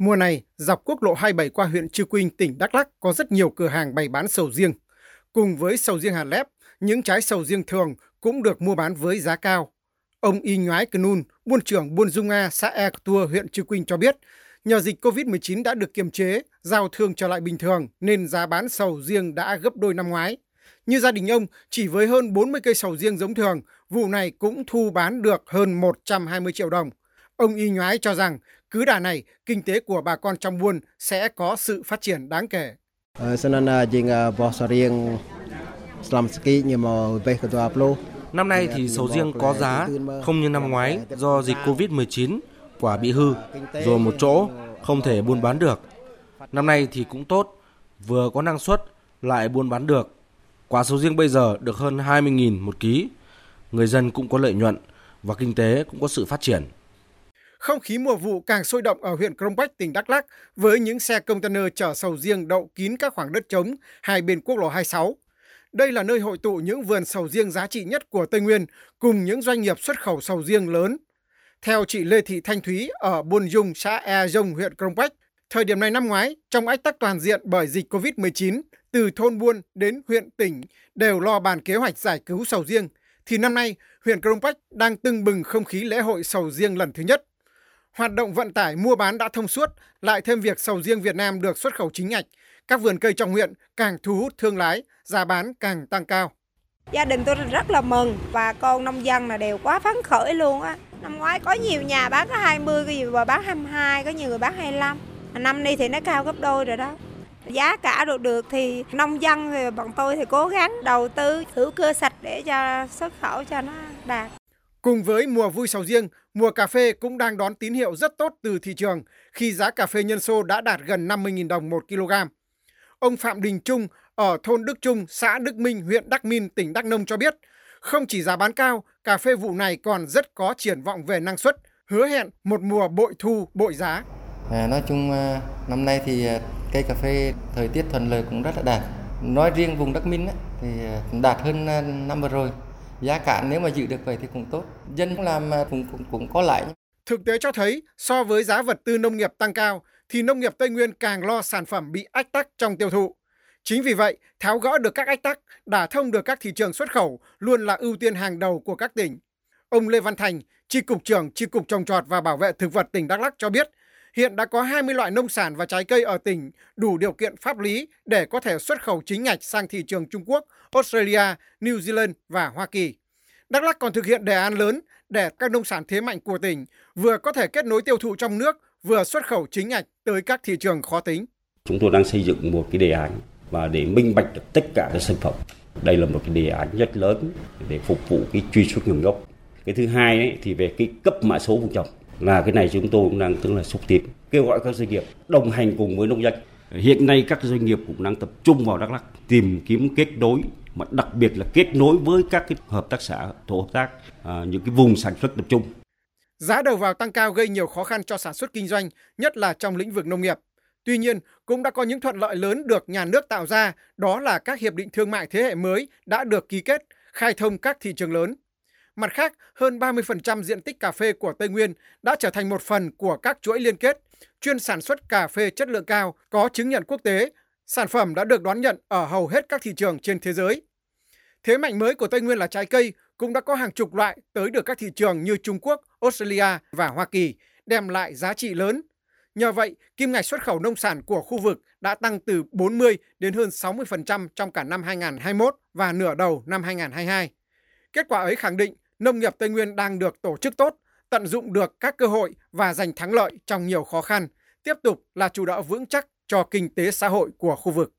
Mùa này, dọc quốc lộ 27 qua huyện Chư Quynh, tỉnh Đắk Lắk có rất nhiều cửa hàng bày bán sầu riêng. Cùng với sầu riêng hạt lép, những trái sầu riêng thường cũng được mua bán với giá cao. Ông Y Nhoái Cnun, buôn trưởng buôn Dung A, xã E Tua, huyện Chư Quynh cho biết, nhờ dịch COVID-19 đã được kiềm chế, giao thương trở lại bình thường nên giá bán sầu riêng đã gấp đôi năm ngoái. Như gia đình ông, chỉ với hơn 40 cây sầu riêng giống thường, vụ này cũng thu bán được hơn 120 triệu đồng. Ông Y Nhoái cho rằng cứ đà này, kinh tế của bà con trong buôn sẽ có sự phát triển đáng kể. Năm nay thì sầu riêng có giá, không như năm ngoái do dịch Covid-19, quả bị hư, rồi một chỗ, không thể buôn bán được. Năm nay thì cũng tốt, vừa có năng suất, lại buôn bán được. Quả sầu riêng bây giờ được hơn 20.000 một ký, người dân cũng có lợi nhuận và kinh tế cũng có sự phát triển. Không khí mùa vụ càng sôi động ở huyện Krông Bách, tỉnh Đắk Lắk với những xe container chở sầu riêng đậu kín các khoảng đất trống hai bên quốc lộ 26. Đây là nơi hội tụ những vườn sầu riêng giá trị nhất của Tây Nguyên cùng những doanh nghiệp xuất khẩu sầu riêng lớn. Theo chị Lê Thị Thanh Thúy ở Buôn Dung, xã E Dông, huyện Krông Bách, thời điểm này năm ngoái, trong ách tắc toàn diện bởi dịch COVID-19, từ thôn buôn đến huyện tỉnh đều lo bàn kế hoạch giải cứu sầu riêng, thì năm nay huyện Krông Bách đang tưng bừng không khí lễ hội sầu riêng lần thứ nhất. Hoạt động vận tải mua bán đã thông suốt, lại thêm việc sầu riêng Việt Nam được xuất khẩu chính ngạch, các vườn cây trong huyện càng thu hút thương lái, giá bán càng tăng cao. Gia đình tôi rất là mừng và con nông dân là đều quá phấn khởi luôn á. Năm ngoái có nhiều nhà bán có 20, có nhiều bán 22, có nhiều người bán 25. Năm nay thì nó cao gấp đôi rồi đó. Giá cả được được thì nông dân thì bọn tôi thì cố gắng đầu tư hữu cơ sạch để cho xuất khẩu cho nó đạt. Cùng với mùa vui sầu riêng, mùa cà phê cũng đang đón tín hiệu rất tốt từ thị trường khi giá cà phê nhân sô đã đạt gần 50.000 đồng một kg. Ông Phạm Đình Trung ở thôn Đức Trung, xã Đức Minh, huyện Đắc Minh, tỉnh Đắk Nông cho biết, không chỉ giá bán cao, cà phê vụ này còn rất có triển vọng về năng suất, hứa hẹn một mùa bội thu, bội giá. À, nói chung à, năm nay thì à, cây cà phê thời tiết thuận lợi cũng rất là đạt. Nói riêng vùng Đắc Minh thì à, đạt hơn năm vừa rồi giá cả nếu mà giữ được vậy thì cũng tốt dân cũng làm cũng cũng, cũng có lãi thực tế cho thấy so với giá vật tư nông nghiệp tăng cao thì nông nghiệp Tây Nguyên càng lo sản phẩm bị ách tắc trong tiêu thụ. Chính vì vậy, tháo gỡ được các ách tắc, đả thông được các thị trường xuất khẩu luôn là ưu tiên hàng đầu của các tỉnh. Ông Lê Văn Thành, Tri cục trưởng Tri cục trồng trọt và bảo vệ thực vật tỉnh Đắk Lắk cho biết, hiện đã có 20 loại nông sản và trái cây ở tỉnh đủ điều kiện pháp lý để có thể xuất khẩu chính ngạch sang thị trường Trung Quốc, Australia, New Zealand và Hoa Kỳ. Đắk Lắk còn thực hiện đề án lớn để các nông sản thế mạnh của tỉnh vừa có thể kết nối tiêu thụ trong nước, vừa xuất khẩu chính ngạch tới các thị trường khó tính. Chúng tôi đang xây dựng một cái đề án và để minh bạch được tất cả các sản phẩm. Đây là một cái đề án rất lớn để phục vụ cái truy xuất nguồn gốc. Cái thứ hai ấy, thì về cái cấp mã số vùng trồng là cái này chúng tôi cũng đang tức là xúc tiến kêu gọi các doanh nghiệp đồng hành cùng với nông dân. Hiện nay các doanh nghiệp cũng đang tập trung vào Đắk Lắk tìm kiếm kết nối mà đặc biệt là kết nối với các cái hợp tác xã tổ hợp tác à, những cái vùng sản xuất tập trung. Giá đầu vào tăng cao gây nhiều khó khăn cho sản xuất kinh doanh nhất là trong lĩnh vực nông nghiệp. Tuy nhiên, cũng đã có những thuận lợi lớn được nhà nước tạo ra, đó là các hiệp định thương mại thế hệ mới đã được ký kết, khai thông các thị trường lớn. Mặt khác, hơn 30% diện tích cà phê của Tây Nguyên đã trở thành một phần của các chuỗi liên kết, chuyên sản xuất cà phê chất lượng cao, có chứng nhận quốc tế. Sản phẩm đã được đón nhận ở hầu hết các thị trường trên thế giới. Thế mạnh mới của Tây Nguyên là trái cây, cũng đã có hàng chục loại tới được các thị trường như Trung Quốc, Australia và Hoa Kỳ, đem lại giá trị lớn. Nhờ vậy, kim ngạch xuất khẩu nông sản của khu vực đã tăng từ 40 đến hơn 60% trong cả năm 2021 và nửa đầu năm 2022. Kết quả ấy khẳng định nông nghiệp Tây Nguyên đang được tổ chức tốt, tận dụng được các cơ hội và giành thắng lợi trong nhiều khó khăn, tiếp tục là chủ đạo vững chắc cho kinh tế xã hội của khu vực.